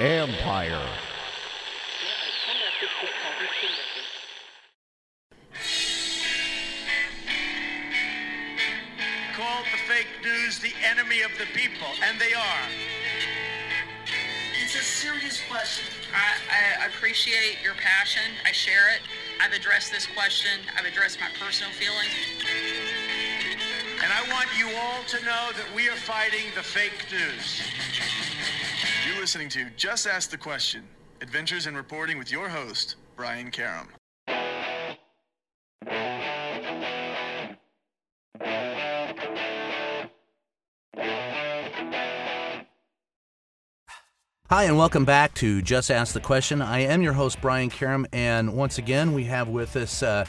Empire. Called the fake news the enemy of the people, and they are. It's a serious question. I, I appreciate your passion. I share it. I've addressed this question. I've addressed my personal feelings. And I want you all to know that we are fighting the fake news. You're listening to Just Ask the Question Adventures in Reporting with your host, Brian Karem. Hi, and welcome back to Just Ask the Question. I am your host, Brian Karem, and once again, we have with us uh,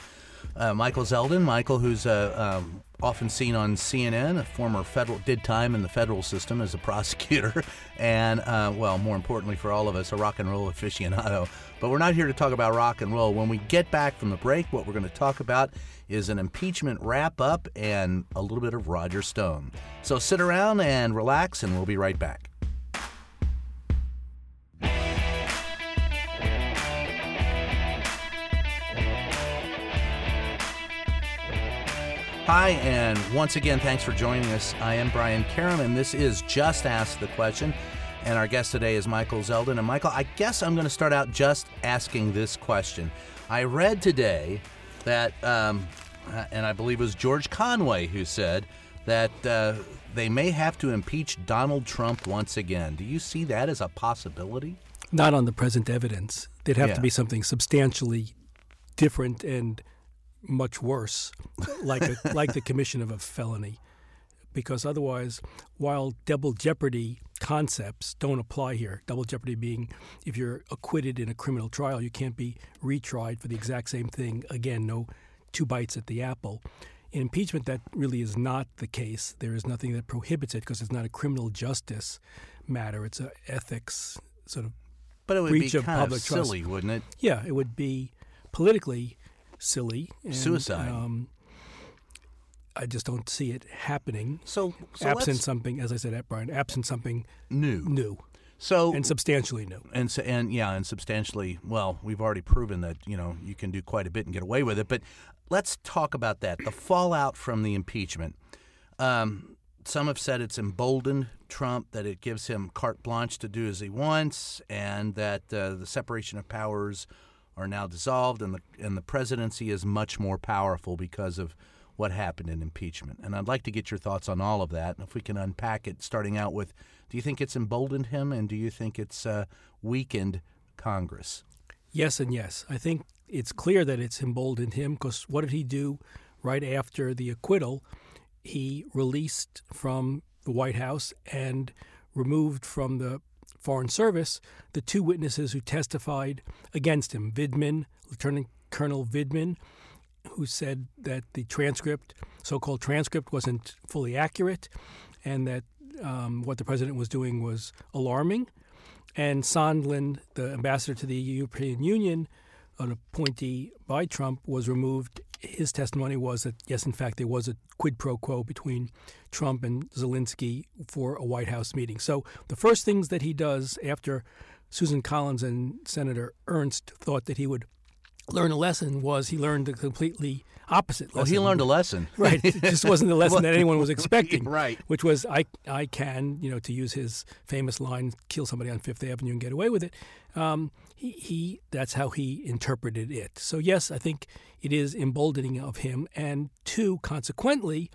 uh, Michael Zeldin. Michael, who's a, um, often seen on CNN, a former federal, did time in the federal system as a prosecutor, and, uh, well, more importantly for all of us, a rock and roll aficionado. But we're not here to talk about rock and roll. When we get back from the break, what we're going to talk about is an impeachment wrap up and a little bit of Roger Stone. So sit around and relax, and we'll be right back. Hi, and once again, thanks for joining us. I am Brian Karem, and this is Just Ask the Question. And our guest today is Michael Zeldin. And Michael, I guess I'm going to start out just asking this question. I read today that, um, uh, and I believe it was George Conway who said that uh, they may have to impeach Donald Trump once again. Do you see that as a possibility? Not on the present evidence. There'd have Yeah. to be something substantially different and much worse, like a, like the commission of a felony, because otherwise, while double jeopardy concepts don't apply here, double jeopardy being if you're acquitted in a criminal trial, you can't be retried for the exact same thing again. No two bites at the apple. In impeachment, that really is not the case. There is nothing that prohibits it because it's not a criminal justice matter. It's an ethics sort of But it would breach be of kind of public trust. silly, wouldn't it? Yeah, it would be politically silly. And, Suicide. Um, I just don't see it happening. So, so absent something, as I said, Brian, absent something new. new So and substantially new. and so, and yeah, and substantially. Well, we've already proven that you know you can do quite a bit and get away with it. But let's talk about that. The fallout from the impeachment. Um, some have said it's emboldened Trump, that it gives him carte blanche to do as he wants, and that uh, the separation of powers are now dissolved, and the and the presidency is much more powerful because of what happened in impeachment. And I'd like to get your thoughts on all of that, and if we can unpack it, starting out with, do you think it's emboldened him, and do you think it's uh, weakened Congress? Yes and yes. I think it's clear that it's emboldened him because what did he do right after the acquittal? He released from the White House and removed from the Foreign Service the two witnesses who testified against him Vindman, Lieutenant Colonel Vindman, who said that the transcript, so called transcript, wasn't fully accurate and that um, what the president was doing was alarming. And Sondland, the ambassador to the European Union, an appointee by Trump, was removed. His testimony was that, yes, in fact, there was a quid pro quo between Trump and Zelensky for a White House meeting. So the first things that he does after Susan Collins and Senator Ernst thought that he would learn a lesson was he learned a completely opposite Well, lesson. he learned a lesson. Right. It just wasn't the lesson that anyone was expecting. Right. Which was I I can, you know, to use his famous line, kill somebody on Fifth Avenue and get away with it. Um, he, he that's how he interpreted it. So yes, I think it is emboldening of him, and two, consequently,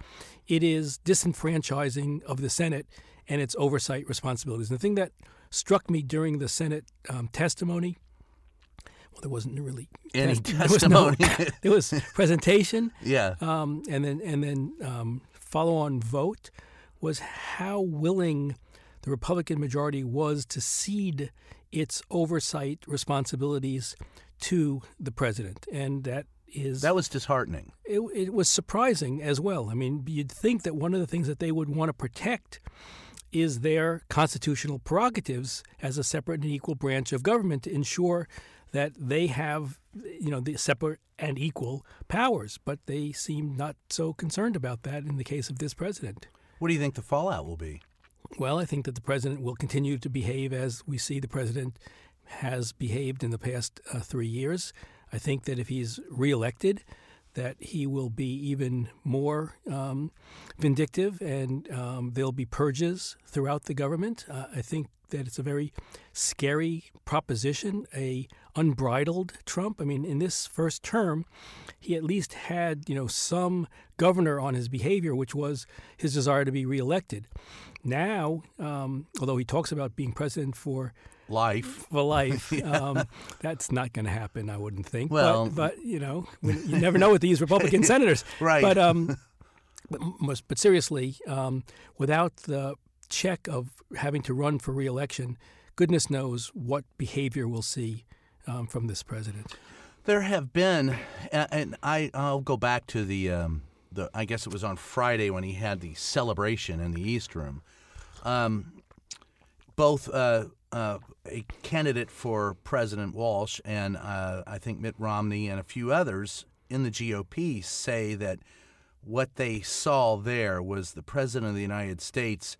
it is disenfranchising of the Senate and its oversight responsibilities. And the thing that struck me during the Senate um, testimony well, there wasn't really Any test- there was no- testimony. there was presentation, Yeah. um, and then and then um, follow-on vote was how willing the Republican majority was to cede its oversight responsibilities to the president, and that is That was disheartening. it, it was surprising as well. I mean, you'd think that one of the things that they would want to protect is their constitutional prerogatives as a separate and equal branch of government to ensure that they have, you know, the separate and equal powers. But they seem not so concerned about that in the case of this president. What do you think the fallout will be? Well, I think that the president will continue to behave as we see the president has behaved in the past uh, three years. I think that if he's reelected, that he will be even more um, vindictive and um, there'll be purges throughout the government. Uh, I think that it's a very scary proposition, a unbridled Trump. I mean, in this first term, he at least had, you know, some governor on his behavior, which was his desire to be reelected. Now, um, although he talks about being president for life for life. um, that's not going to happen, I wouldn't think. Well, but, but you know, you never know with these Republican senators. Right. But um, but, but seriously, um, without the check of having to run for reelection, goodness knows what behavior we'll see um, from this president. There have been, and I I'll go back to the um, the I guess it was on Friday when he had the celebration in the East Room. Um, both uh, uh, a candidate for President Walsh and uh, I think Mitt Romney and a few others in the GOP say that what they saw there was the President of the United States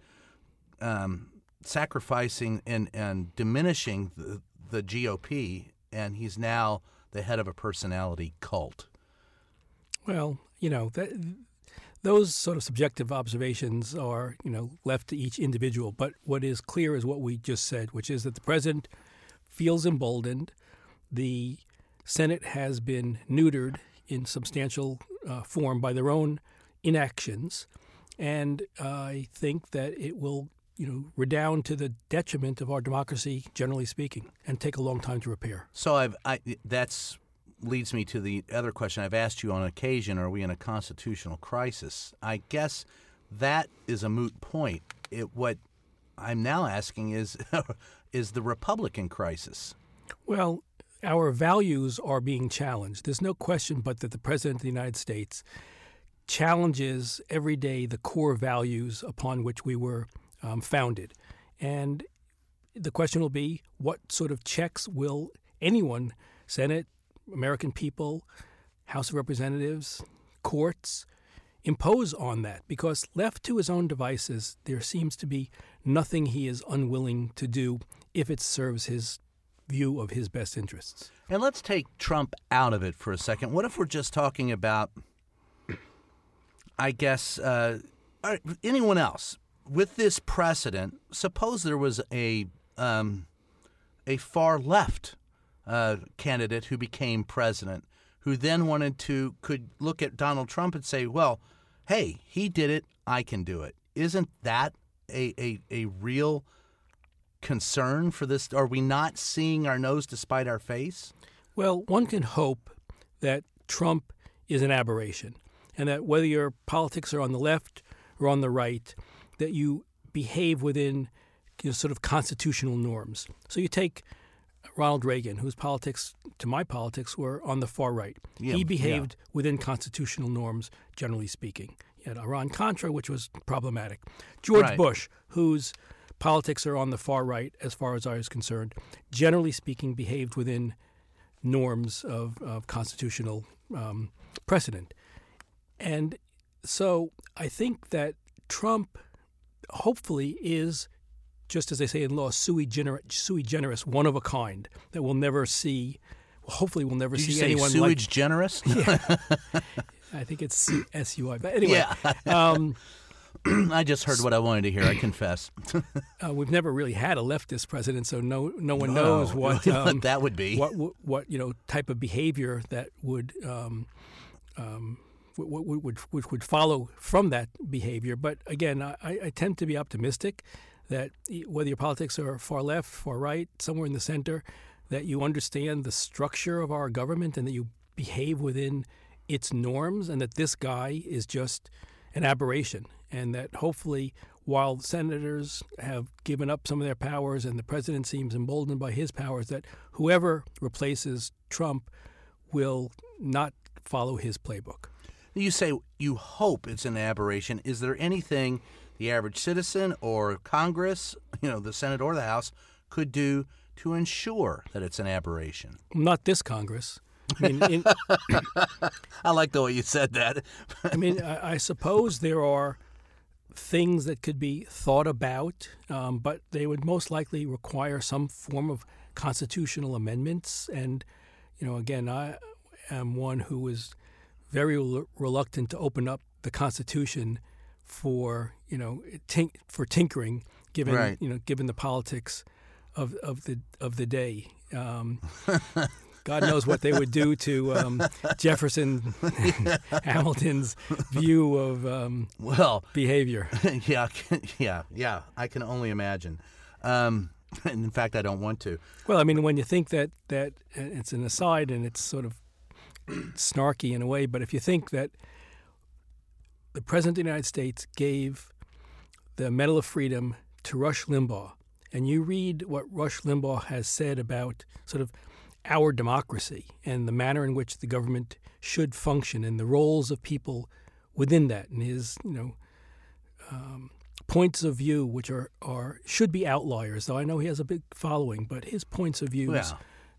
um, sacrificing and, and diminishing the, the GOP, and he's now the head of a personality cult. Well, you know that those sort of subjective observations are, you know, left to each individual. But what is clear is what we just said, which is that the president feels emboldened. The Senate has been neutered in substantial uh, form by their own inactions, and uh, I think that it will, you know, redound to the detriment of our democracy, generally speaking, and take a long time to repair. So I've I, that's leads me to the other question I've asked you on occasion are we in a constitutional crisis? I guess that is a moot point. It, what I'm now asking is is the Republican crisis? Well, our values are being challenged. There's no question but that the President of the United States challenges every day the core values upon which we were um, founded. And the question will be what sort of checks will anyone, Senate, American people, House of Representatives, courts impose on that because left to his own devices, there seems to be nothing he is unwilling to do if it serves his view of his best interests. And let's take Trump out of it for a second. What if we're just talking about, I guess, uh, anyone else? With this precedent, suppose there was a um, a far left uh, candidate who became president, who then wanted to could look at Donald Trump and say, "Well, hey, he did it, I can do it." Isn't that a a, a real concern for this? Are we not seeing our nose despite our face? Well, one can hope that Trump is an aberration, and that whether your politics are on the left or on the right, that you behave within you know, sort of constitutional norms. So you take Ronald Reagan, whose politics, to my politics, were on the far right. Yeah, he behaved yeah. within constitutional norms, generally speaking. He had Iran Contra, which was problematic. George Right. Bush, whose politics are on the far right, as far as I was concerned, generally speaking, behaved within norms of, of constitutional um, precedent. And so I think that Trump hopefully is just as they say in law, sui generis, sui generis, one of a kind that we'll never see. Well, hopefully, we'll never Did see you say anyone sewage generous? like. I think it's S U I. But anyway, um, I just heard what I wanted to hear. I confess. uh, we've never really had a leftist president, so no, no one knows Oh, what what um, that would be. what, what what you know type of behavior that would. Um, um, would, would, would would follow from that behavior. But again, I, I tend to be optimistic that whether your politics are far left, far right, somewhere in the center, that you understand the structure of our government and that you behave within its norms, and that this guy is just an aberration, and that hopefully, while senators have given up some of their powers and the president seems emboldened by his powers, that whoever replaces Trump will not follow his playbook. You say you hope it's an aberration. Is there anything the average citizen or Congress, you know, the Senate or the House, could do to ensure that it's an aberration? Not this Congress. I mean, in, I like the way you said that. I mean, I, I suppose there are things that could be thought about, um, but they would most likely require some form of constitutional amendments. And, you know, again, I am one who is very reluctant to open up the Constitution for, you know, tink- for tinkering, given Right. you know, given the politics of of the of the day. Um, God knows what they would do to um, Jefferson Hamilton's view of um, Well, behavior. yeah, yeah, yeah. I can only imagine. Um, and in fact, I don't want to. Well, I mean, when you think that that uh, it's an aside and it's sort of snarky in a way, but if you think that the president of the United States gave the Medal of Freedom to Rush Limbaugh, and you read what Rush Limbaugh has said about sort of our democracy and the manner in which the government should function and the roles of people within that, and his, you know, um, points of view, which are, are should be outliers. Though I know he has a big following, but his points of views Yeah.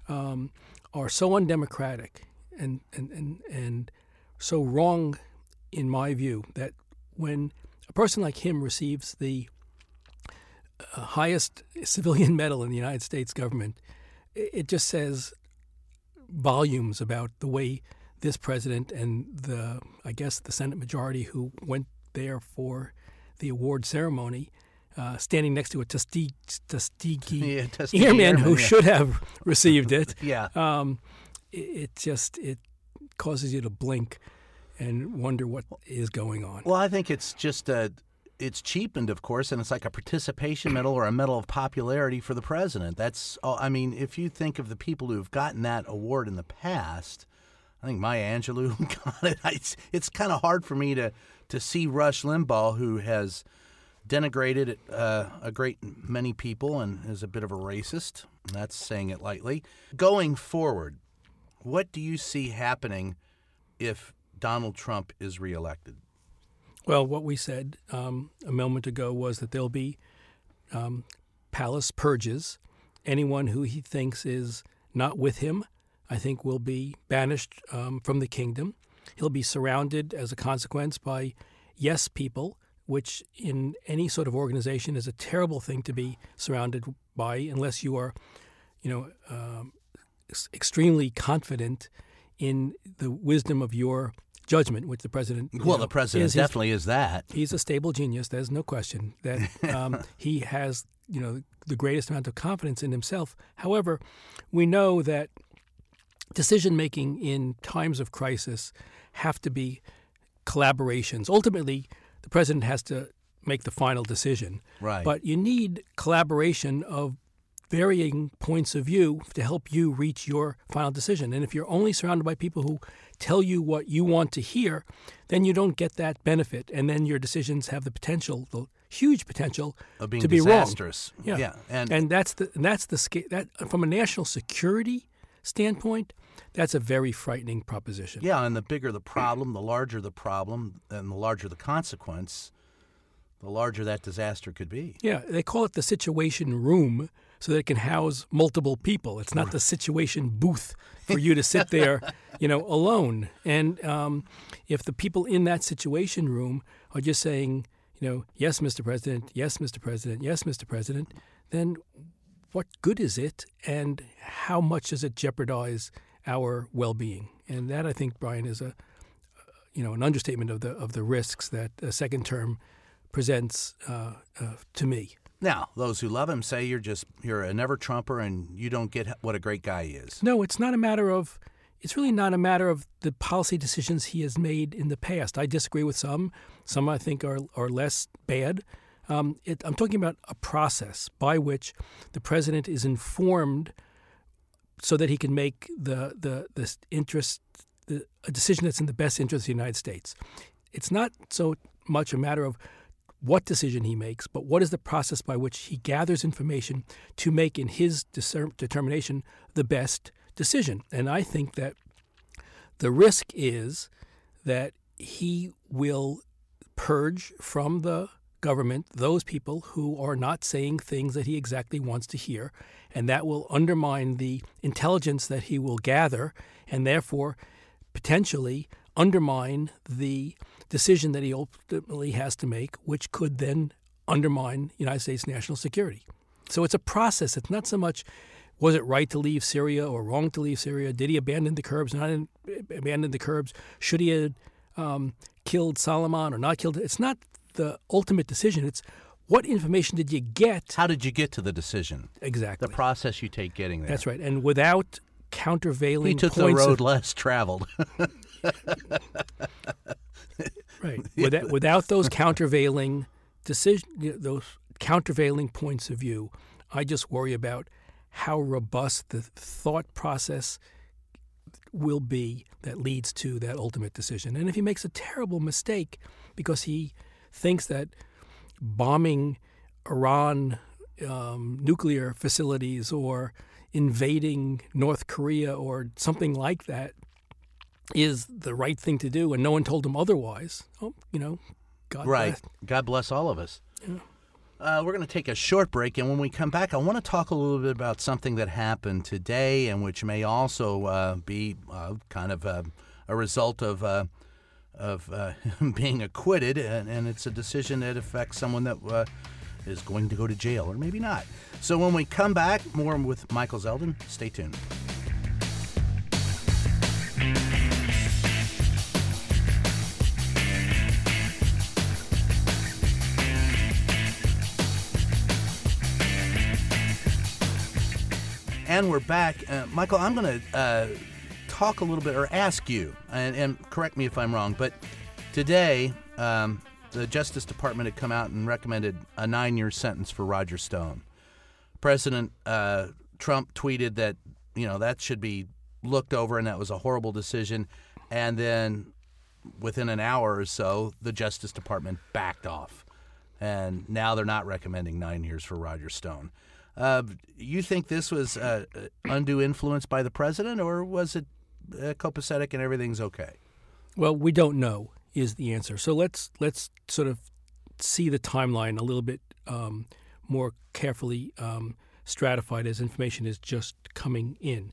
um, are so undemocratic and, and, and, and so wrong, in my view, that when a person like him receives the uh, highest civilian medal in the United States government, it just says volumes about the way this president and the, I guess, the Senate majority who went there for the award ceremony, uh, standing next to a Tuskegee, Tuskegee Yeah, Tuskegee airman Airman, who yeah. should have received it. Yeah. Um, it, it just it causes you to blink and wonder what is going on. Well, I think it's just a, it's cheapened, of course, and it's like a participation medal or a medal of popularity for the president. That's, I mean, if you think of the people who've gotten that award in the past, I think Maya Angelou got it. It's, it's kind of hard for me to to see Rush Limbaugh, who has denigrated uh, a great many people and is a bit of a racist. That's saying it lightly. Going forward, what do you see happening if Donald Trump is reelected? Well, what we said um, a moment ago was that there'll be um, palace purges. Anyone who he thinks is not with him, I think, will be banished um, from the kingdom. He'll be surrounded as a consequence by yes people, which in any sort of organization is a terrible thing to be surrounded by unless you are, you know, um, extremely confident in the wisdom of your judgment, which the president. Well, know, the president is definitely is that. he's a stable genius. There's no question that um, he has, you know, the greatest amount of confidence in himself. However, we know that decision making in times of crisis have to be collaborations. Ultimately, the president has to make the final decision. Right. But you need collaboration of varying points of view to help you reach your final decision. And if you're only surrounded by people who tell you what you want to hear, then you don't get that benefit. And then your decisions have the potential, the huge potential, of being to be disastrous. wrong. Yeah, and, and that's the and that's the scale, that from a national security standpoint, that's a very frightening proposition. yeah, and the bigger the problem, the larger the problem, and the larger the consequence, the larger that disaster could be. Yeah, they call it the situation room so that it can house multiple people. It's not the situation booth for you to sit there, you know, alone. And um, if the people in that situation room are just saying, you know, yes, Mr. President, yes, Mr. President, yes, Mr. President, then what good is it, and how much does it jeopardize our well-being? And that, I think, Brian, is a you know an understatement of the of the risks that a second term presents uh, uh, to me. Now, those who love him say you're just you're a never Trumper and you don't get what a great guy he is. No, it's not a matter of. It's really not a matter of the policy decisions he has made in the past. I disagree with some. Some I think are are less bad. Um, it, I'm talking about a process by which the president is informed, so that he can make the the the interest the, a decision that's in the best interest of the United States. It's not so much a matter of what decision he makes, but what is the process by which he gathers information to make, in his determination, the best decision. And I think that the risk is that he will purge from the government those people who are not saying things that he exactly wants to hear, and that will undermine the intelligence that he will gather, and therefore potentially undermine the decision that he ultimately has to make, which could then undermine United States national security. So it's a process. It's not so much was it right to leave Syria or wrong to leave Syria? Did he abandon the Kurds? Or not abandon the Kurds? Should he have um, killed Soleimani or not killed? It's not the ultimate decision. It's what information did you get? How did you get to the decision? Exactly. The process you take getting there. That's right. And without countervailing he took the road of, less traveled. right. Without, without those countervailing decision, those countervailing points of view, I just worry about how robust the thought process will be that leads to that ultimate decision. And if he makes a terrible mistake because he thinks that bombing Iran um, nuclear facilities or invading North Korea or something like that is the right thing to do, and no one told him otherwise. Oh, you know, God right. bless. God bless all of us. Yeah. Uh, we're going to take a short break, and when we come back, I want to talk a little bit about something that happened today, and which may also uh, be uh, kind of a, a result of uh, of uh, being acquitted, and, and, it's a decision that affects someone that uh, is going to go to jail, or maybe not. So when we come back, more with Michael Zeldin. Stay tuned. And we're back. Uh, Michael, I'm going to uh, talk a little bit or ask you, and, and, correct me if I'm wrong, but today um, the Justice Department had come out and recommended a nine year sentence for Roger Stone. President uh, Trump tweeted that, you know, that should be looked over and that was a horrible decision. And then within an hour or so, the Justice Department backed off. And now they're not recommending nine years for Roger Stone. Uh, you think this was uh, undue influence by the president, or was it uh, copacetic and everything's okay? Well, we don't know is the answer. So let's let's sort of see the timeline a little bit um, more carefully um, stratified as information is just coming in.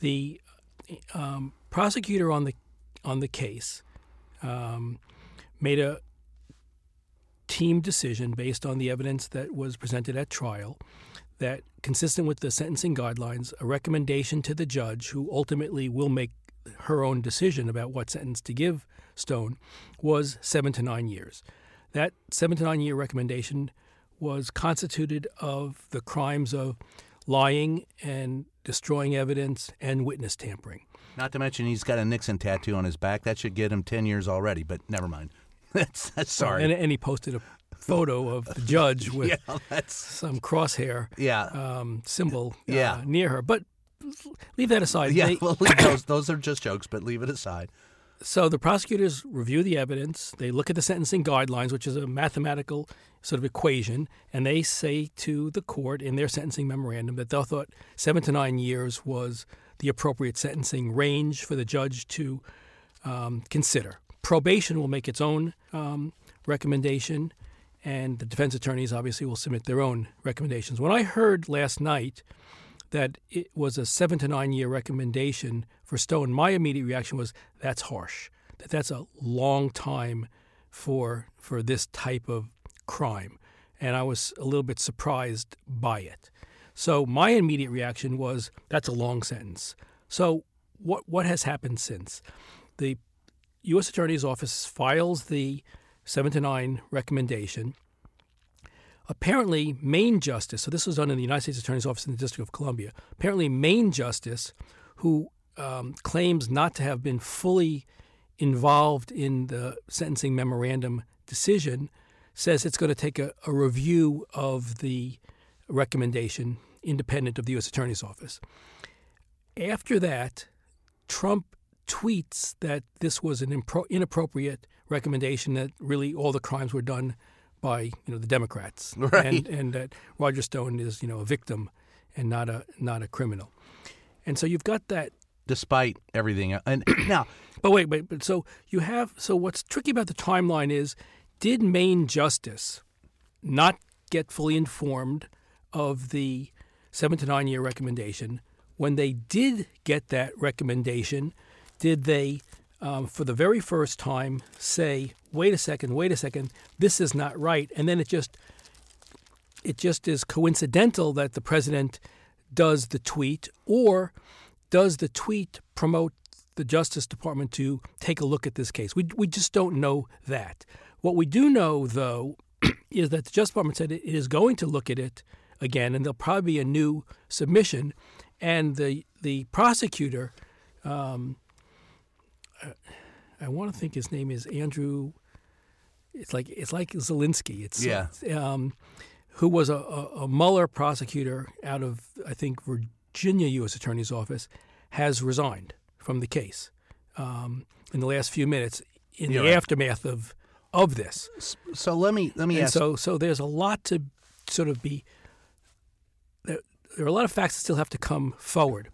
The um, prosecutor on the on the case um, made a team decision based on the evidence that was presented at trial that, consistent with the sentencing guidelines, a recommendation to the judge, who ultimately will make her own decision about what sentence to give Stone, was seven to nine years. That seven to nine year recommendation was constituted of the crimes of lying and destroying evidence and witness tampering. Not to mention he's got a Nixon tattoo on his back. That should get him 10 years already, but never mind. that's, that's sorry. And, and, he posted a photo of the judge with yeah, that's... some crosshair yeah. um, symbol uh, yeah. near her. But leave that aside. Yeah, they, well, leave those. Those are just jokes, but leave it aside. So the prosecutors review the evidence. They look at the sentencing guidelines, which is a mathematical sort of equation, and they say to the court in their sentencing memorandum that they thought seven to nine years was the appropriate sentencing range for the judge to um, consider. Probation will make its own um, recommendation, and the defense attorneys obviously will submit their own recommendations. When I heard last night that it was a seven to nine year recommendation for Stone, my immediate reaction was that's harsh. That that's a long time for for this type of crime, and I was a little bit surprised by it. So my immediate reaction was that's a long sentence. So what what has happened since? The U.S. Attorney's Office files the seven to nine recommendation. Apparently, Main Justice, so this was done in the United States Attorney's Office in the District of Columbia. Apparently, Main Justice, who um, claims not to have been fully involved in the sentencing memorandum decision, says it's going to take a, a review of the recommendation independent of the U.S. Attorney's Office. After that, Trump tweets that this was an impro- inappropriate recommendation that really all the crimes were done by you know the Democrats, right. and, and that Roger Stone is you know a victim and not a not a criminal, and so you've got that. Despite everything, uh, and now, but wait, wait, but so you have so what's tricky about the timeline is, did Main Justice not get fully informed of the seven to nine year recommendation? When they did get that recommendation, did they, um, for the very first time, say wait a second, wait a second, this is not right, and then it just it just is coincidental that the president does the tweet, or does the tweet promote the Justice Department to take a look at this case? We we just don't know that. What we do know, though, is that the Justice Department said it is going to look at it again, and there'll probably be a new submission, and the the prosecutor. Um, I want to think his name is Andrew. It's like it's like Zelensky. It's Yeah. Um, who was a, a, a Mueller prosecutor out of I think Virginia U.S. Attorney's Office, has resigned from the case um, in the last few minutes in Yeah, the right. aftermath of of this. So let me let me And ask. so so there's a lot to sort of be. There, there are a lot of facts that still have to come forward,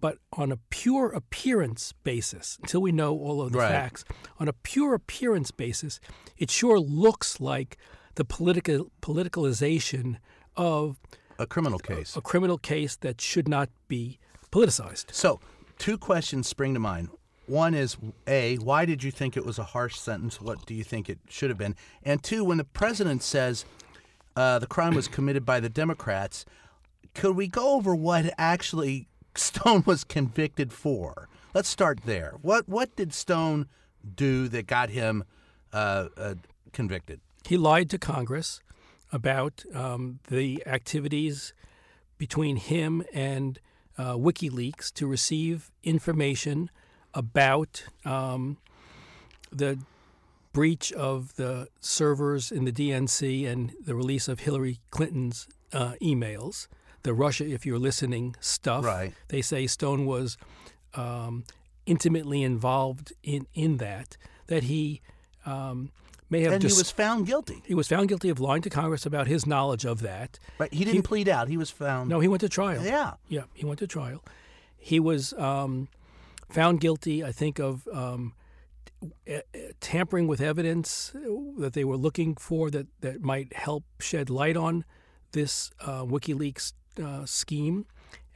but on a pure appearance basis, until we know all of the Right. facts, on a pure appearance basis, it sure looks like the political politicalization of a criminal case. a criminal case that should not be politicized. So, two questions spring to mind. One is A, why did you think it was a harsh sentence? What do you think it should have been? And two, when the president says uh, the crime was committed by the Democrats, could we go over what actually Stone was convicted for? Let's start there. What what did Stone do that got him uh, uh, convicted? He lied to Congress about um, the activities between him and uh, WikiLeaks to receive information about um, the breach of the servers in the DNC and the release of Hillary Clinton's uh, emails, the Russia, if you're listening stuff. Right. They say Stone was um, intimately involved in, in that, that he um, may have And dis- he was found guilty. he was found guilty of lying to Congress about his knowledge of that. Right? He didn't plead out. He was found. No, he went to trial. Yeah. Yeah, he went to trial. He was um, found guilty, I think, of um, eh, eh, tampering with evidence that they were looking for that, that might help shed light on this uh, WikiLeaks uh, scheme.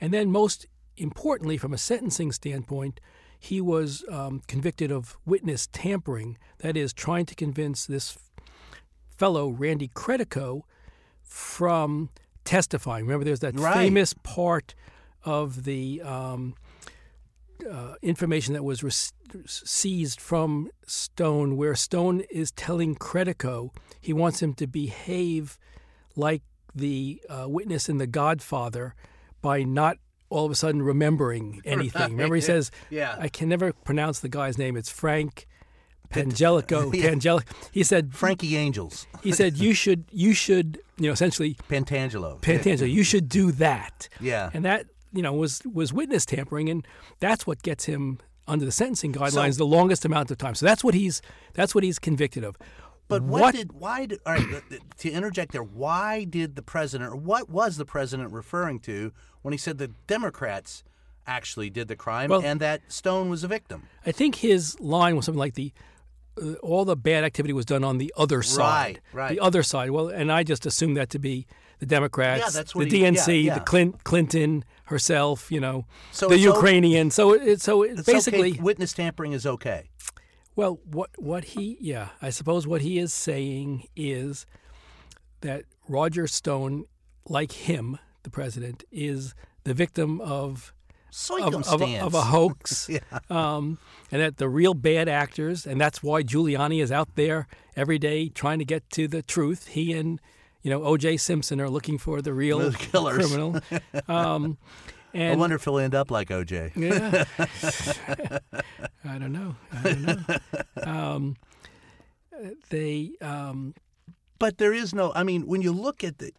And then, most importantly, from a sentencing standpoint, he was um, convicted of witness tampering, that is, trying to convince this fellow, Randy Credico, from testifying. Remember, there's that Right. famous part of the um, uh, information that was rec- seized from Stone, where Stone is telling Credico he wants him to behave like the uh, witness in The Godfather by not all of a sudden remembering anything. Remember, he says, Yeah. I can never pronounce the guy's name. It's Frank Pangelico. Pangelic. He said, Frankie Angels, he said, you should, you should, you know, essentially, Pantangelo. Pantangelo, you should do that. Yeah. And that, you know, was was witness tampering, and that's what gets him under the sentencing guidelines the longest amount of time. So that's what he's that's what he's convicted of. But what, did why did all right to interject there? Why did the president or what was the president referring to when he said the Democrats actually did the crime Well- and that Stone was a victim? I think his line was something like the uh, all the bad activity was done on the other side. right. The other side. Well, and I just assumed that to be the Democrats, Yeah, the he- DNC, yeah, yeah. the Clin- Clinton herself, you know, So the Ukrainian. So it, so it It's basically, okay, witness tampering is okay. Well, what what he yeah, I suppose what he is saying is that Roger Stone, like him, the president, is the victim of of, of, Circumstance. of a hoax, um, and that the real bad actors, and that's why Giuliani is out there every day trying to get to the truth. He and you know O.J. Simpson are looking for the real The killers. criminal. Um, I wonder if he'll end up like OJ. yeah, I don't know. I don't know. Um, they um, But there is no. I mean, when you look at the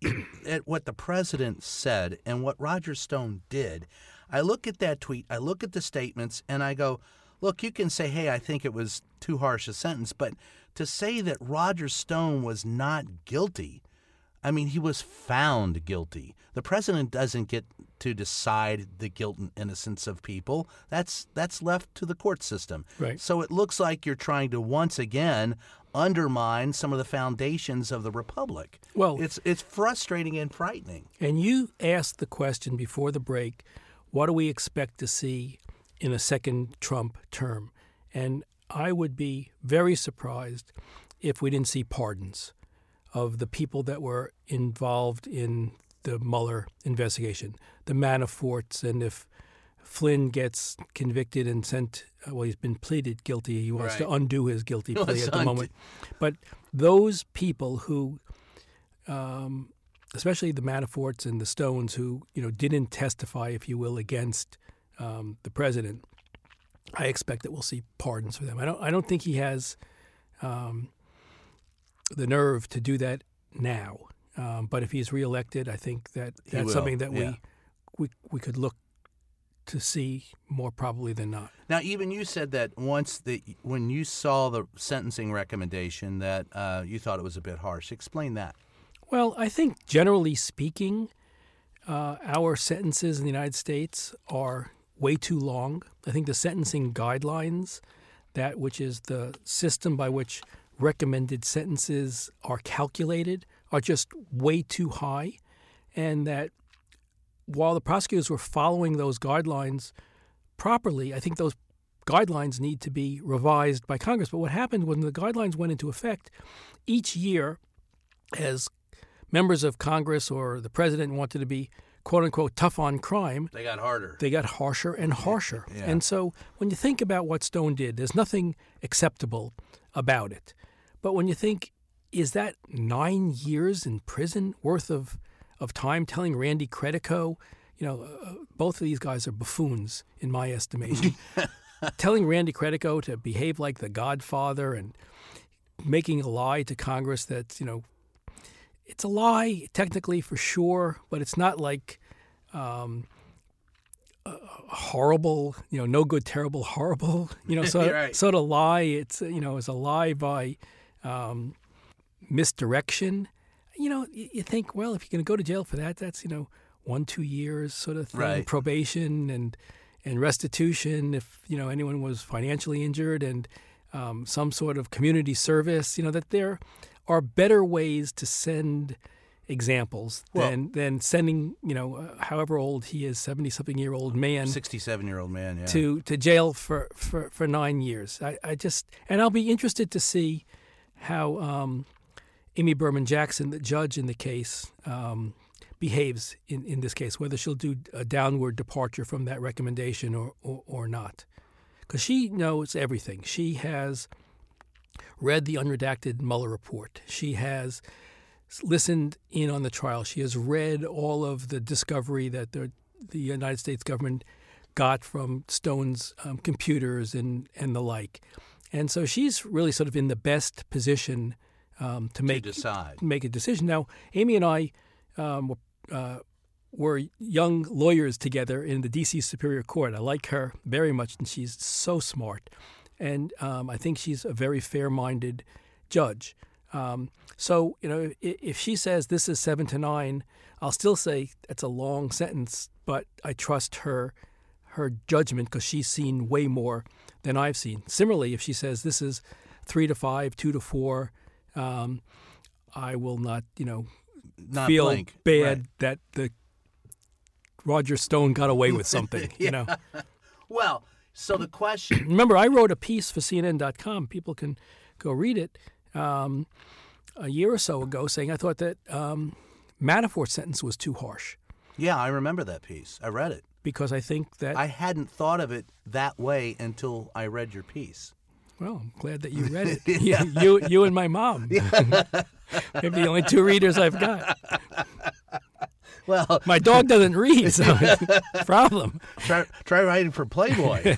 at what the president said and what Roger Stone did, I look at that tweet, I look at the statements, and I go, look, you can say, hey, I think it was too harsh a sentence, but to say that Roger Stone was not guilty, I mean, he was found guilty. The president doesn't get to decide the guilt and innocence of people. That's that's left to the court system. Right. So it looks like you're trying to once again undermine some of the foundations of the republic. Well- it's it's frustrating and frightening. And you asked the question before the break what do we expect to see in a second Trump term? And I would be very surprised if we didn't see pardons of the people that were involved in the Mueller investigation, the Manaforts, and if Flynn gets convicted and sent, uh, well, he's been pleaded guilty. He wants to undo his guilty plea at the undo- moment. But those people who, um, especially the Manaforts and the Stones, who you know didn't testify, if you will, against um, the president, I expect that we'll see pardons for them. I don't. I don't think he has um, the nerve to do that now. Um, but if he's reelected, I think that that's something that yeah. we, we we could look to see more probably than not. Now, even you said that once the when you saw the sentencing recommendation that uh, you thought it was a bit harsh. Explain that. Well, I think generally speaking, uh, our sentences in the United States are way too long. I think the sentencing guidelines, that which is the system by which recommended sentences are calculated, are just way too high. And that while the prosecutors were following those guidelines properly, I think those guidelines need to be revised by Congress. But what happened when the guidelines went into effect, each year, as members of Congress or the president wanted to be quote unquote tough on crime, They got harder. they got harsher and harsher. Yeah. And so when you think about what Stone did, there's nothing acceptable about it. But when you think, is that nine years in prison worth of, of time telling Randy Credico, you know, uh, both of these guys are buffoons in my estimation. telling Randy Credico to behave like the Godfather and making a lie to Congress that, you know, it's a lie technically for sure, but it's not like um, uh, horrible, you know, no good, terrible, horrible. You know, so right. so to lie, it's you know, is a lie by um, misdirection. You know, you, think, well, if you're going to go to jail for that, that's you know, one two years sort of thing, Right. probation and and restitution if you know anyone was financially injured and um, some sort of community service. You know that there are better ways to send examples Well- than than sending you know uh, however old he is, seventy something year old man Sixty-seven-year-old man. Yeah. to to jail for, for, for nine years. I, I just and I'll be interested to see how um, Amy Berman Jackson, the judge in the case, um, behaves in, in this case. Whether she'll do a downward departure from that recommendation or or, or not, because she knows everything. She has read the unredacted Mueller report. She has listened in on the trial. She has read all of the discovery that the the United States government got from Stone's um, computers and and the like, and so she's really sort of in the best position um, to make decide. make a decision. Now, Amy and I um, were, uh, were young lawyers together in the D.C. Superior Court. I like her very much, and she's so smart, and um, I think she's a very fair-minded judge. Um, so, you know, if, if she says this is seven to nine, I'll still say that's a long sentence, but I trust her her judgment because she's seen way more than I've seen. Similarly, if she says this is three to five, two to four, um, I will not, you know, Not feel blink. bad Right. that the Roger Stone got away with something. You know, Well, so the question. remember I wrote a piece for CNN.com. People can go read it um, a year or so ago, saying I thought that um, Manafort's sentence was too harsh Yeah, I remember that piece. I read it. because I think that I hadn't thought of it that way until I read your piece. Well, I'm glad that you read it. you, you, you and my mom. Maybe the only two readers I've got. Well, My dog doesn't read, so problem. try try writing for Playboy.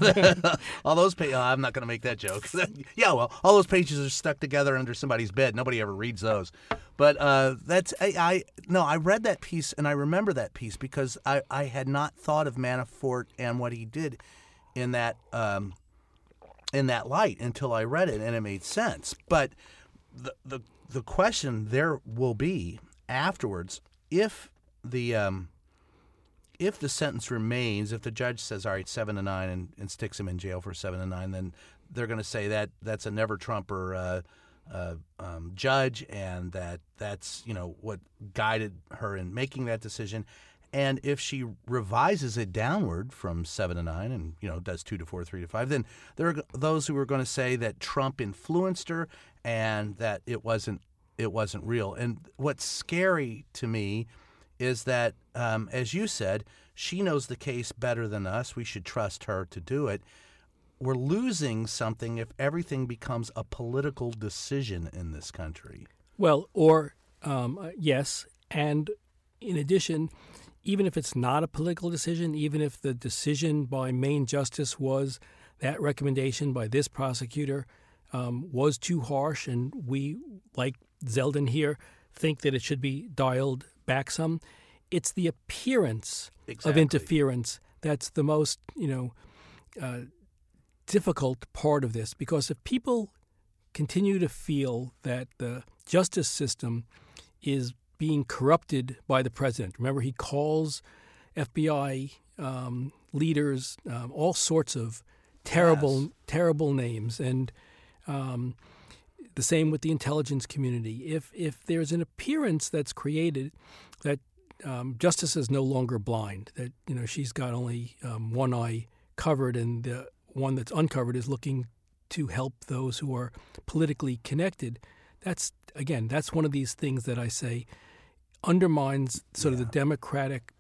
all those pages. I'm not going to make that joke. yeah, well, all those pages are stuck together under somebody's bed. Nobody ever reads those. But uh, that's I, I no. I read that piece and I remember that piece because I I had not thought of Manafort and what he did in that um, in that light until I read it and it made sense. But the the the question there will be afterwards if the um, if the sentence remains, if the judge says, "All right, seven to nine," and, and sticks him in jail for seven to nine, then they're going to say that that's a never Trumper uh, uh, um, judge, and that that's you know what guided her in making that decision. And if she revises it downward from seven to nine, and you know does two to four, three to five, then there are those who are going to say that Trump influenced her and that it wasn't it wasn't real. And what's scary to me is that, um, as you said, she knows the case better than us. We should trust her to do it. We're losing something if everything becomes a political decision in this country. Well, or um, uh, yes, and in addition, even if it's not a political decision, even if the decision by Main Justice was that recommendation by this prosecutor um, was too harsh, and we, like Zeldin here, think that it should be dialed back some, it's the appearance of interference that's the most, you know, uh, difficult part of this. Because if people continue to feel that the justice system is being corrupted by the president. Remember, he calls FBI um, leaders um, all sorts of terrible, Yes. terrible names, and um, the same with the intelligence community. If if there's an appearance that's created that um, justice is no longer blind, that you know she's got only um, one eye covered, and the one that's uncovered is looking to help those who are politically connected. That's again, that's one of these things that I say undermines sort of the democratic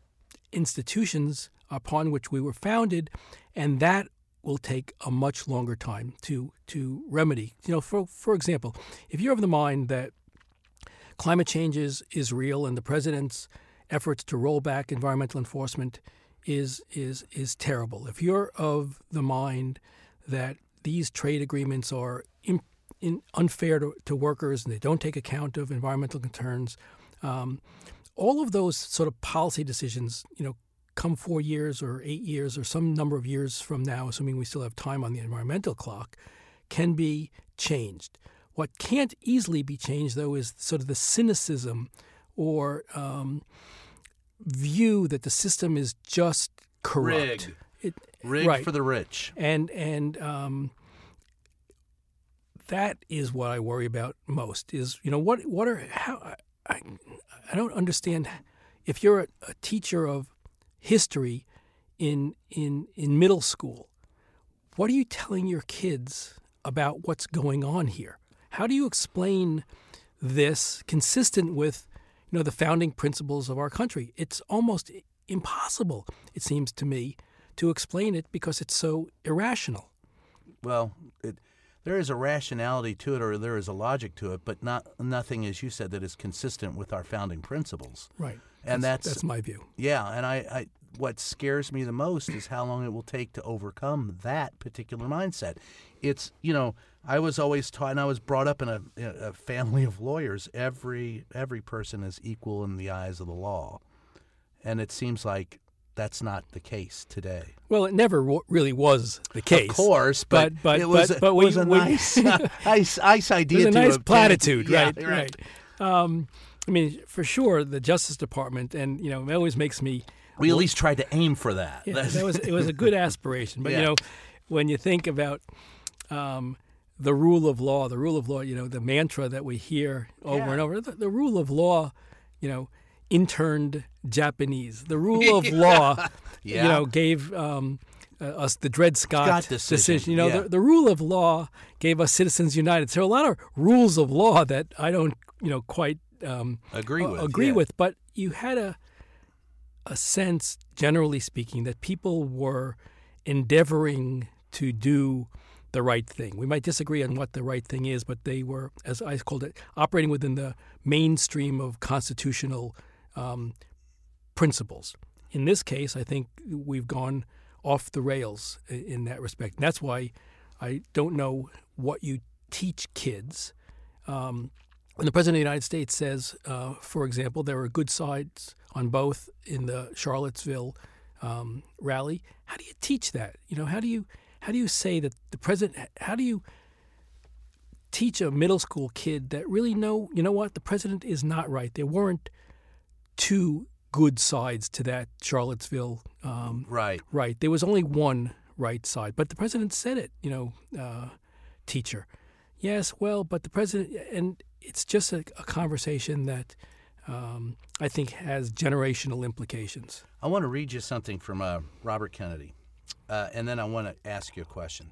institutions upon which we were founded, and that will take a much longer time to to remedy. You know, for for example, if you're of the mind that climate change is, is real and the president's efforts to roll back environmental enforcement is is is terrible. If you're of the mind that these trade agreements are in, in unfair to, to workers and they don't take account of environmental concerns, um, all of those sort of policy decisions, you know, come four years or eight years or some number of years from now, assuming we still have time on the environmental clock, can be changed. What can't easily be changed, though, is sort of the cynicism or um, view that the system is just corrupt. Rigged. It, Rigged right. for the rich. and and um, that is what I worry about most. Is you know what what are how I I don't understand if you're a, a teacher of history in in in middle school, what are you telling your kids about what's going on here? How do you explain this consistent with you know the founding principles of our country? It's almost impossible, it seems to me, to explain it because it's so irrational. Well, it, there is a rationality to it, or there is a logic to it, but not nothing, as you said, that is consistent with our founding principles. Right. And that's, that's my view. yeah. And I, I, what scares me the most is how long it will take to overcome that particular mindset. It's you know I was always taught, and I was brought up in a, in a family of lawyers. Every every person is equal in the eyes of the law, and it seems like that's not the case today. Well, it never w- really was the case. Of course, but, but but it was, but, a- but it we, was a we- nice, nice, nice idea. It was a to nice platitude, Yeah, right? Right. Um, I mean, for sure, the Justice Department, and you know, it always makes me. We at least tried to aim for that. Yeah, that was it was a good aspiration, but Yeah. you know, when you think about um, the rule of law, the rule of law, you know, the mantra that we hear over and over, the, the rule of law, you know, interned Japanese. The rule of law, Yeah. you know, gave. Um, uh, us the Dred Scott, Scott decision, You know, yeah. the, the rule of law gave us Citizens United. So a lot of rules of law that I don't, you know, quite um, Agree uh, with, agree yeah. with. But you had a a sense, generally speaking, that people were endeavoring to do the right thing. We might disagree on what the right thing is, but they were, as I called it, operating within the mainstream of constitutional um, principles. In this case, I think we've gone off the rails in that respect. And that's why I don't know what you teach kids. Um, when the President of the United States says, uh, for example, there are good sides on both in the Charlottesville um, rally, how do you teach that? You know, how do you how do you say that the president? How do you teach a middle school kid that really know? You know what? The president is not right. There weren't two good sides to that Charlottesville um, right. right. There was only one right side, but the president said it. You know, uh, teacher. Yes, well, but the president, and it's just a, a conversation that um, I think has generational implications. I want to read you something from uh, Robert Kennedy, uh, and then I want to ask you a question.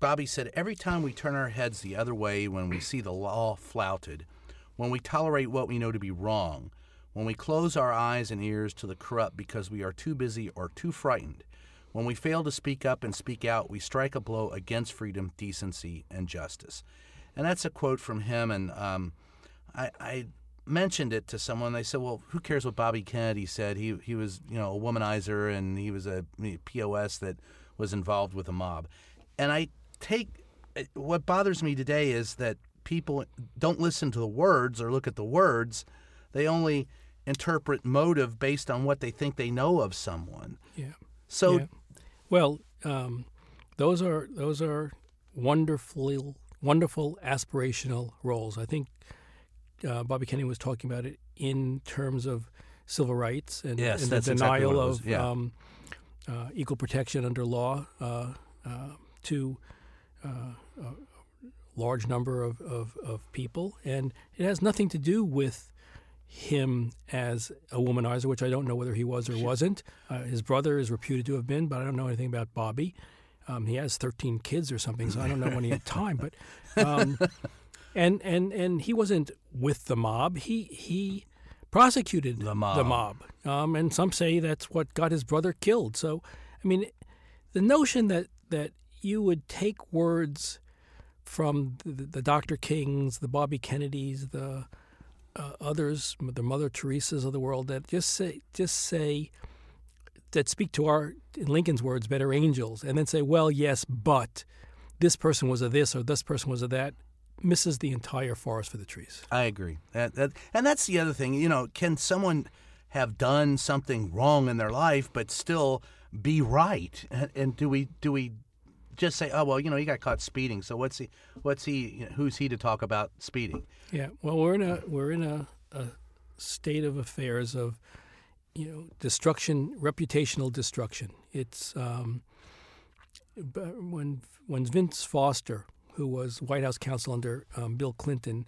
Bobby said, Every time we turn our heads the other way when we see the law flouted, when we tolerate what we know to be wrong, when we close our eyes and ears to the corrupt because we are too busy or too frightened, when we fail to speak up and speak out, we strike a blow against freedom, decency, and justice. And that's a quote from him. And um, I, I mentioned it to someone. They said, "Well, who cares what Bobby Kennedy said? He he was you know a womanizer and he was a POS that was involved with a mob." And I take what bothers me today is that people don't listen to the words or look at the words. They only interpret motive based on what they think they know of someone. Yeah. So, Yeah. Well, um, those are those are wonderful, wonderful aspirational roles. I think uh, Bobby Kennedy was talking about it in terms of civil rights and, Yes, and the exactly denial was, of yeah. um, uh, equal protection under law uh, uh, to uh, a large number of, of, of people, and it has nothing to do with him as a womanizer, which I don't know whether he was or wasn't. Uh, his brother is reputed to have been, but I don't know anything about Bobby. Um, he has 13 kids or something, so I don't know when he had time. But um, and and and he wasn't with the mob. He he prosecuted The mob. The mob. Um, and some say that's what got his brother killed. So, I mean, the notion that that you would take words from the, the Dr. Kings, the Bobby Kennedys, the uh, others, the Mother Teresa's of the world, that just say just say that speak to our, in Lincoln's words, better angels, and then say, well, yes, but this person was a this or this person was a that, misses the entire forest for the trees. I agree. That, that, and that's the other thing. You know, can someone have done something wrong in their life but still be right? And, and do we do we just say, oh well, you know, he got caught speeding, so what's he? What's he? You know, who's he to talk about speeding? Yeah, well, we're in a we're in a, a state of affairs of you know destruction, reputational destruction. It's um, when when Vince Foster, who was White House counsel under um, Bill Clinton,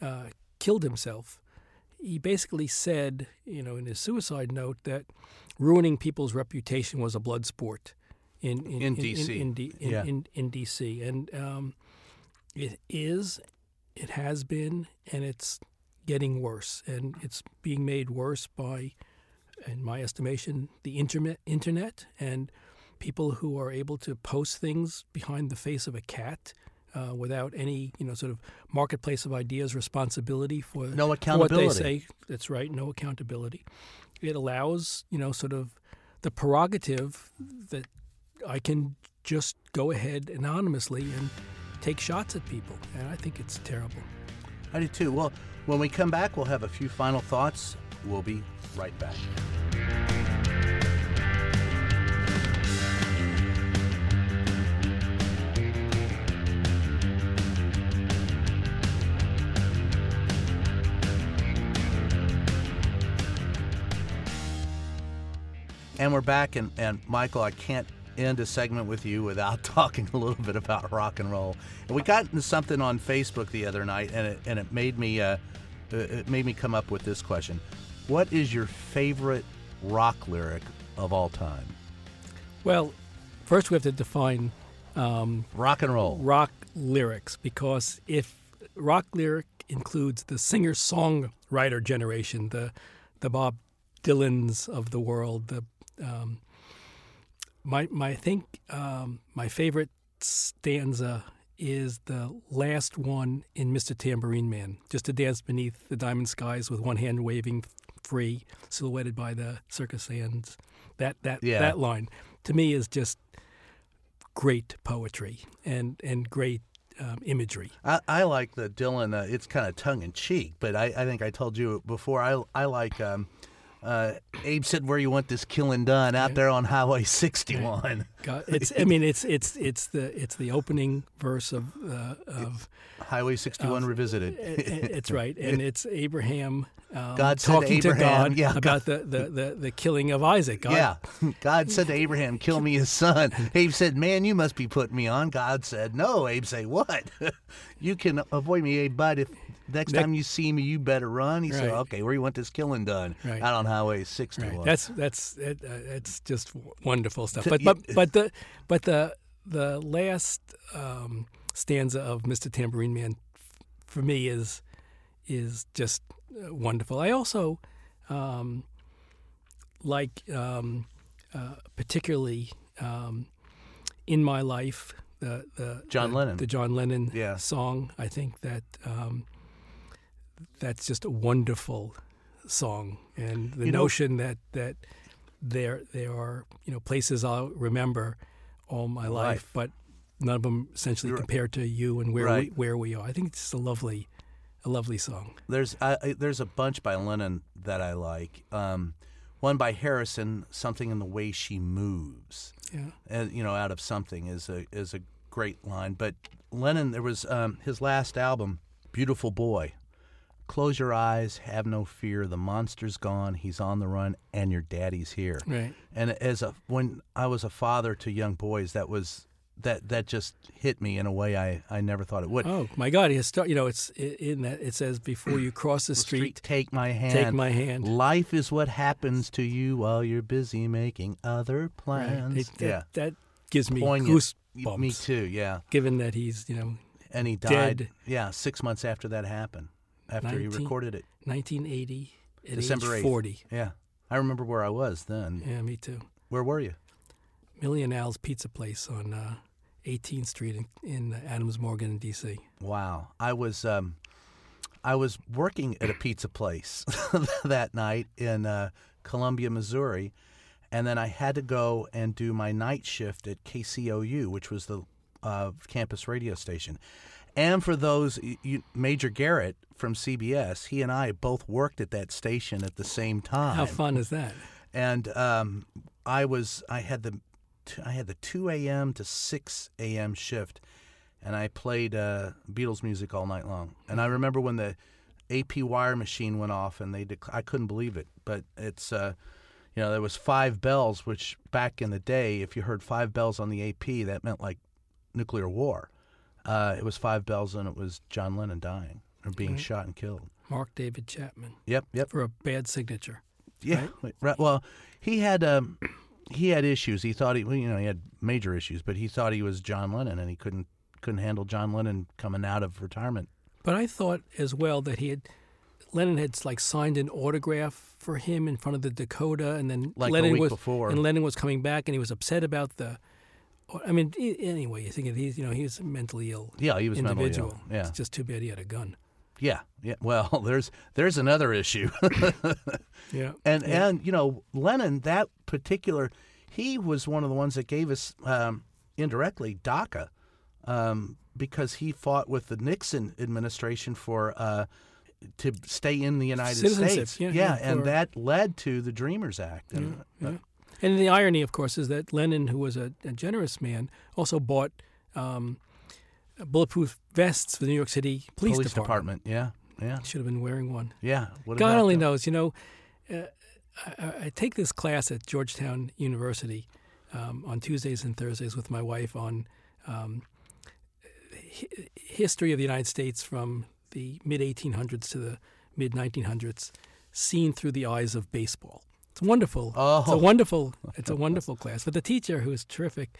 uh, killed himself. He basically said, you know, in his suicide note that ruining people's reputation was a blood sport in in, In DC. in, D- in, Yeah. in, in DC, and um, it is, it has been, and it's getting worse, and it's being made worse by, in my estimation, the internet, internet, and people who are able to post things behind the face of a cat. Uh, without any, you know, sort of marketplace of ideas responsibility for No for what they say. That's right, no accountability. It allows, you know, sort of the prerogative that I can just go ahead anonymously and take shots at people, and I think it's terrible. I do too. Well, when we come back, we'll have a few final thoughts. We'll be right back. And we're back, and, and Michael, I can't end a segment with you without talking a little bit about rock and roll. And we got into something on Facebook the other night, and it, and it made me uh, uh, it made me come up with this question: What is your favorite rock lyric of all time? Well, first we have to define um, Rock and roll. rock lyrics because if rock lyric includes the singer songwriter generation, the the Bob Dylans of the world, the um, my my I think um, my favorite stanza is the last one in Mr. Tambourine Man, just to dance beneath the diamond skies with one hand waving free, silhouetted by the circus hands. That that Yeah. that line to me is just great poetry and and great um, imagery. I, I like the Dylan. Uh, it's kind of tongue in cheek, but I, I think I told you before. I I like. Um, uh, Abe said, "Where you want this killing done? Out there on Highway 61." God, it's I mean it's it's it's the it's the opening verse of uh, of Highway 61 revisited. it's right and it's Abraham um, God said to talking to, God yeah, about the, the, the, the killing of Isaac. God, Yeah. God said to Abraham, kill me his son. Abe said, man, you must be putting me on. God said, no. Abe said, what? you can avoid me, Abe, but if next Next- time you see me, you better run. He said, "Okay, where you want this killing done? Right. Out on Highway 60." Right. That's that's it, uh, it's just wonderful stuff. But but but the but the the last um, stanza of Mr. Tambourine Man f- for me is is just uh, wonderful. I also um, like um, uh, particularly um, in my life the the John the, Lennon. the John Lennon Yeah. song. I think that um, that's just a wonderful song, and the You know- notion that that there there are you know places I'll remember all my life, Life. but none of them essentially compared to you and where Right. we where we are. I think it's just a lovely a lovely song. There's I, I- there's a bunch by Lennon that I like. Um, one by Harrison, "Something in the Way She Moves." Yeah. and you know, out of something is a is a great line. But Lennon, there was um, his last album, "Beautiful Boy." Close your eyes, have no fear. The monster's gone. He's on the run, and your daddy's here. Right. And as a when I was a father to young boys, that was that that just hit me in a way I, I never thought it would. Oh my God! He has start, you know it's in that it says before you cross the street, take my hand. take my hand. Life is what happens to you while you're busy making other Right. plans. It- that, yeah, that gives me Poignant. goosebumps. me too. Yeah. Given that he's you know and he died. Dead. Yeah, six months after that happened, after he recorded it, 1980 at December age 8th. 40. Yeah, I remember where I was then. Yeah, me too. Where were you? Million Al's Pizza Place on uh, 18th Street in, in Adams Morgan in D.C. Wow, I was um, I was working at a pizza place that night in uh, Columbia, Missouri, and then I had to go and do my night shift at KCOU, which was the uh, campus radio station. And for those, you, Major Garrett from CBS, he and I both worked at that station at the same time. How fun is that? and um, I was I had the I had the two a.m. to six a.m. shift, and I played uh, Beatles music all night long. And I remember when the AP wire machine went off, and they dec- I couldn't believe it. But it's uh, you know there was five bells, which back in the day, if you heard five bells on the AP, that meant like nuclear war. Uh, it was five bells, and it was John Lennon dying or being shot and killed. Mark David Chapman Yep, yep. for a bad signature. Yeah. Right. Well, he had um, he had issues. He thought he, well, you know, he had major issues, but he thought he was John Lennon, and he couldn't couldn't handle John Lennon coming out of retirement. But I thought as well that he had Lennon had like signed an autograph for him in front of the Dakota, and then Like a Lennon week was before. and Lennon was coming back, and he was upset about the. I mean, anyway, you think he's you know he's a mentally ill Yeah, he was mentally ill. individual. Yeah. It's just too bad he had a gun. Yeah, yeah. Well, there's there's another issue, Yeah. and Yeah. and you know Lennon that particular he was one of the ones that gave us um, indirectly DACA um, because he fought with the Nixon administration for. Uh, to stay in the United States, yeah, yeah, and for- that led to the Dreamers Act. And, uh, Yeah. And the irony, of course, is that Lennon, who was a, a generous man, also bought um, bulletproof vests for the New York City Police, police Department. department. Yeah, yeah, Should have been wearing one. yeah. What God only that? knows. You know, uh, I, I take this class at Georgetown University um, on Tuesdays and Thursdays with my wife on um, hi- history of the United States from the mid 1800s to the mid 1900s, seen through the eyes of baseball. It's wonderful. It's Oh. a wonderful. It's a wonderful class. But the teacher, who is terrific,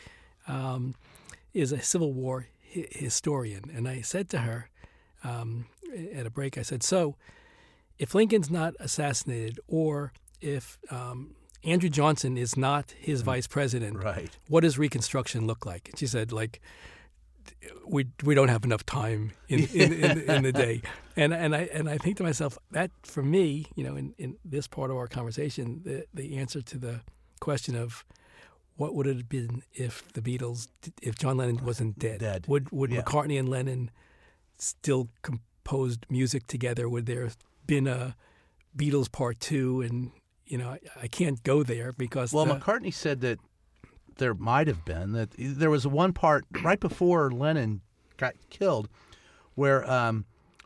um, is a Civil War hi- historian, and I said to her um, at a break, I said, "So, if Lincoln's not assassinated, or if um, Andrew Johnson is not his vice president, Mm. Right. what does Reconstruction look like?" And she said, "Like." We we don't have enough time in in, in, in the day, and and I and I think to myself that for me, you know, in, in this part of our conversation, the the answer to the question of what would it have been if the Beatles, if John Lennon wasn't dead? Dead. Would would Yeah. McCartney and Lennon still composed music together? Would there have been a Beatles part two? And you know, I, I can't go there because Well, the- McCartney said that there might have been that there was one part right before Lennon got killed, where um,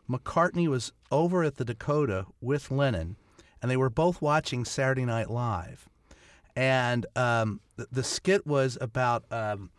McCartney was over at the Dakota with Lennon, and they were both watching Saturday Night Live, and um, the, the skit was about um,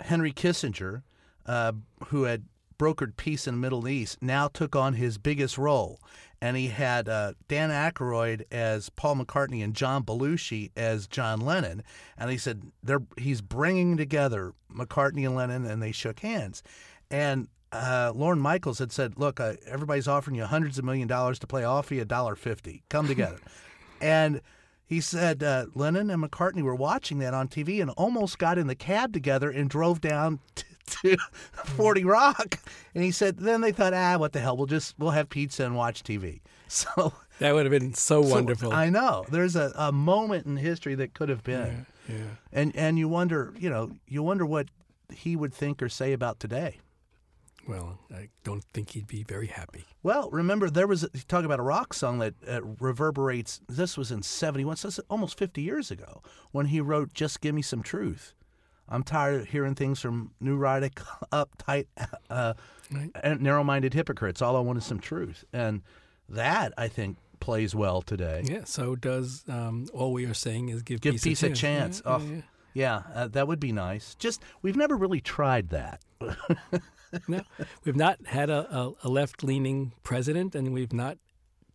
Henry Kissinger, uh, who had brokered peace in the Middle East, now took on his biggest role. And he had uh, Dan Aykroyd as Paul McCartney and John Belushi as John Lennon. And he said they're, he's bringing together McCartney and Lennon, and they shook hands. And uh, Lorne Michaels had said, "Look, uh, everybody's offering you hundreds of million dollars to play off you a dollar fifty. Come together." and he said uh, Lennon and McCartney were watching that on TV and almost got in the cab together and drove down to, to 40 Rock. And he said then they thought, ah, what the hell? We'll just we'll have pizza and watch TV. So That would have been so, so wonderful. I know there's a, a moment in history that could have been, yeah. and and you wonder, you know, you wonder what he would think or say about today. Well, I don't think he'd be very happy. Well, remember there was talk about a rock song that uh, reverberates. This was in '71, so almost 50 years ago when he wrote "Just Give Me Some Truth." I'm tired of hearing things from neurotic, uptight, uh, Right. narrow-minded hypocrites. All I want is some truth, and that I think plays well today. Yeah. So does um, all we are saying is give, Give peace, peace a chance. chance. Yeah, Oh, yeah, yeah. Yeah, uh, that would be nice. Just we've never really tried that. No, we've not had a, a, a left-leaning president, and we've not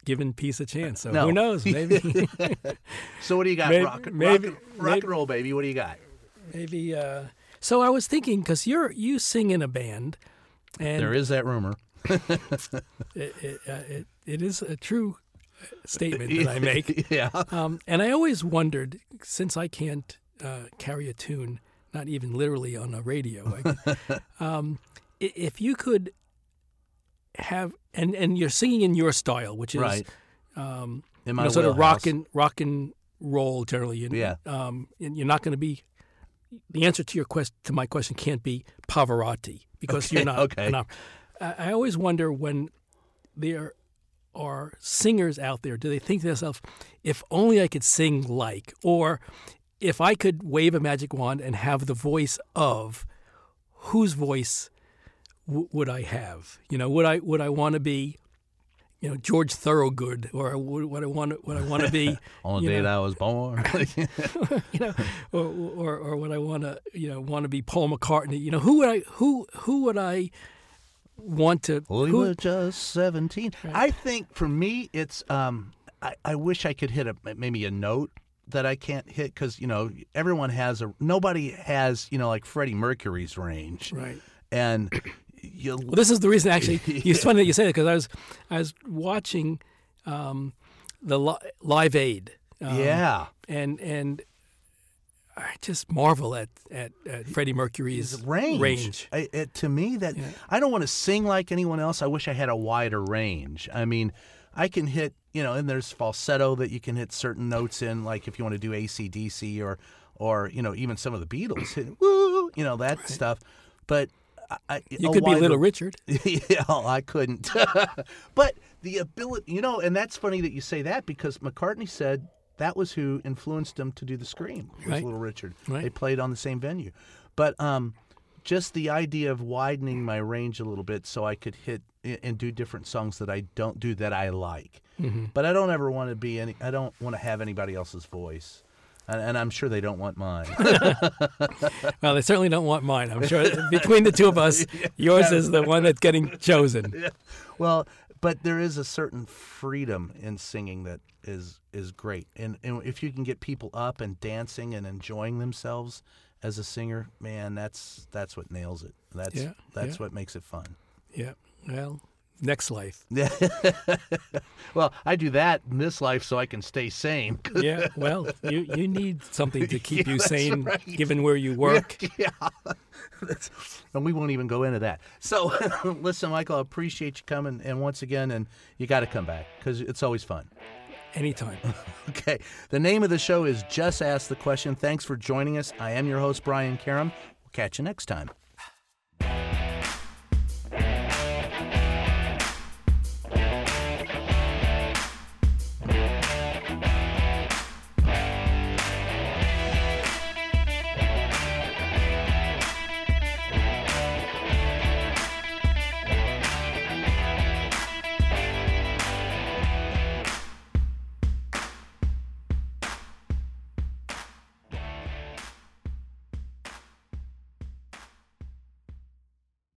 given peace a chance. So No. who knows? Maybe, So what do you got? Maybe- rock, maybe- rock, rock maybe- and roll, baby. What do you got? Maybe. Uh, so I was thinking because you're you sing in a band, and There is that rumor. it, it, uh, it, it is a true statement that I make. yeah. Um, and I always wondered, since I can't uh, carry a tune, not even literally on a radio, I, um, if you could have, and, and you're singing in your style, which is Right. um, In you know, sort of rock and rock and roll generally. And, Yeah. Um, and you're not going to be. The answer to your quest to my question can't be Pavarotti because Okay, you're not. okay. an op- I, I always wonder when there are singers out there, do they think to themselves, if only I could sing like, or if I could wave a magic wand and have the voice of, whose voice w- would I have? You know, would I would I want to be, you know, George Thorogood, or would I want to, would I want to be, On the day know, that I was born. you know, or or, or would I want to, you know, want to be Paul McCartney? You know, who would I who who would I want to? we who- were just 17. I think for me, it's, um, I, I wish I could hit a maybe a note that I can't hit because, you know, everyone has a, nobody has, you know, like Freddie Mercury's range. right. And you, Well, this is the reason. Actually, it's funny that you say that because I was I was watching um, the li- Live Aid. Um, yeah. and and I just marvel at at, at Freddie Mercury's His range. range. I, it, to me, that Yeah. I don't want to sing like anyone else. I wish I had a wider range. I mean, I can hit, you know, and there's falsetto that you can hit certain notes in, like if you want to do ACDC or, or you know, even some of the Beatles, hit, woo, you know, that stuff. But I, You could be Little Richard. yeah, I couldn't. but the ability, you know, and that's funny that you say that because McCartney said that was who influenced him to do the Scream. Was Right. Little Richard. Right. They played on the same venue, but um, just the idea of widening my range a little bit so I could hit and do different songs that I don't do that I like. Mm-hmm. But I don't ever want to be any. I don't want to have anybody else's voice. And, and I'm sure they don't want mine. Well, they certainly don't want mine. I'm sure between the two of us, yours is the one that's getting chosen. Well, but there is a certain freedom in singing that is is great, and, and if you can get people up and dancing and enjoying themselves as a singer, man, that's that's what nails it. That's Yeah, that's yeah. what makes it fun. Yeah. Well, next life. Well, I do that in this life so I can stay sane. Yeah. Well, you you need something to keep Yeah, you sane, right. given where you work. yeah. And we won't even go into that. So, listen, Michael, I appreciate you coming, and once again, and you got to come back because it's always fun. Anytime. Okay. The name of the show is Just Ask the Question. Thanks for joining us. I am your host, Brian Karem. We'll catch you next time.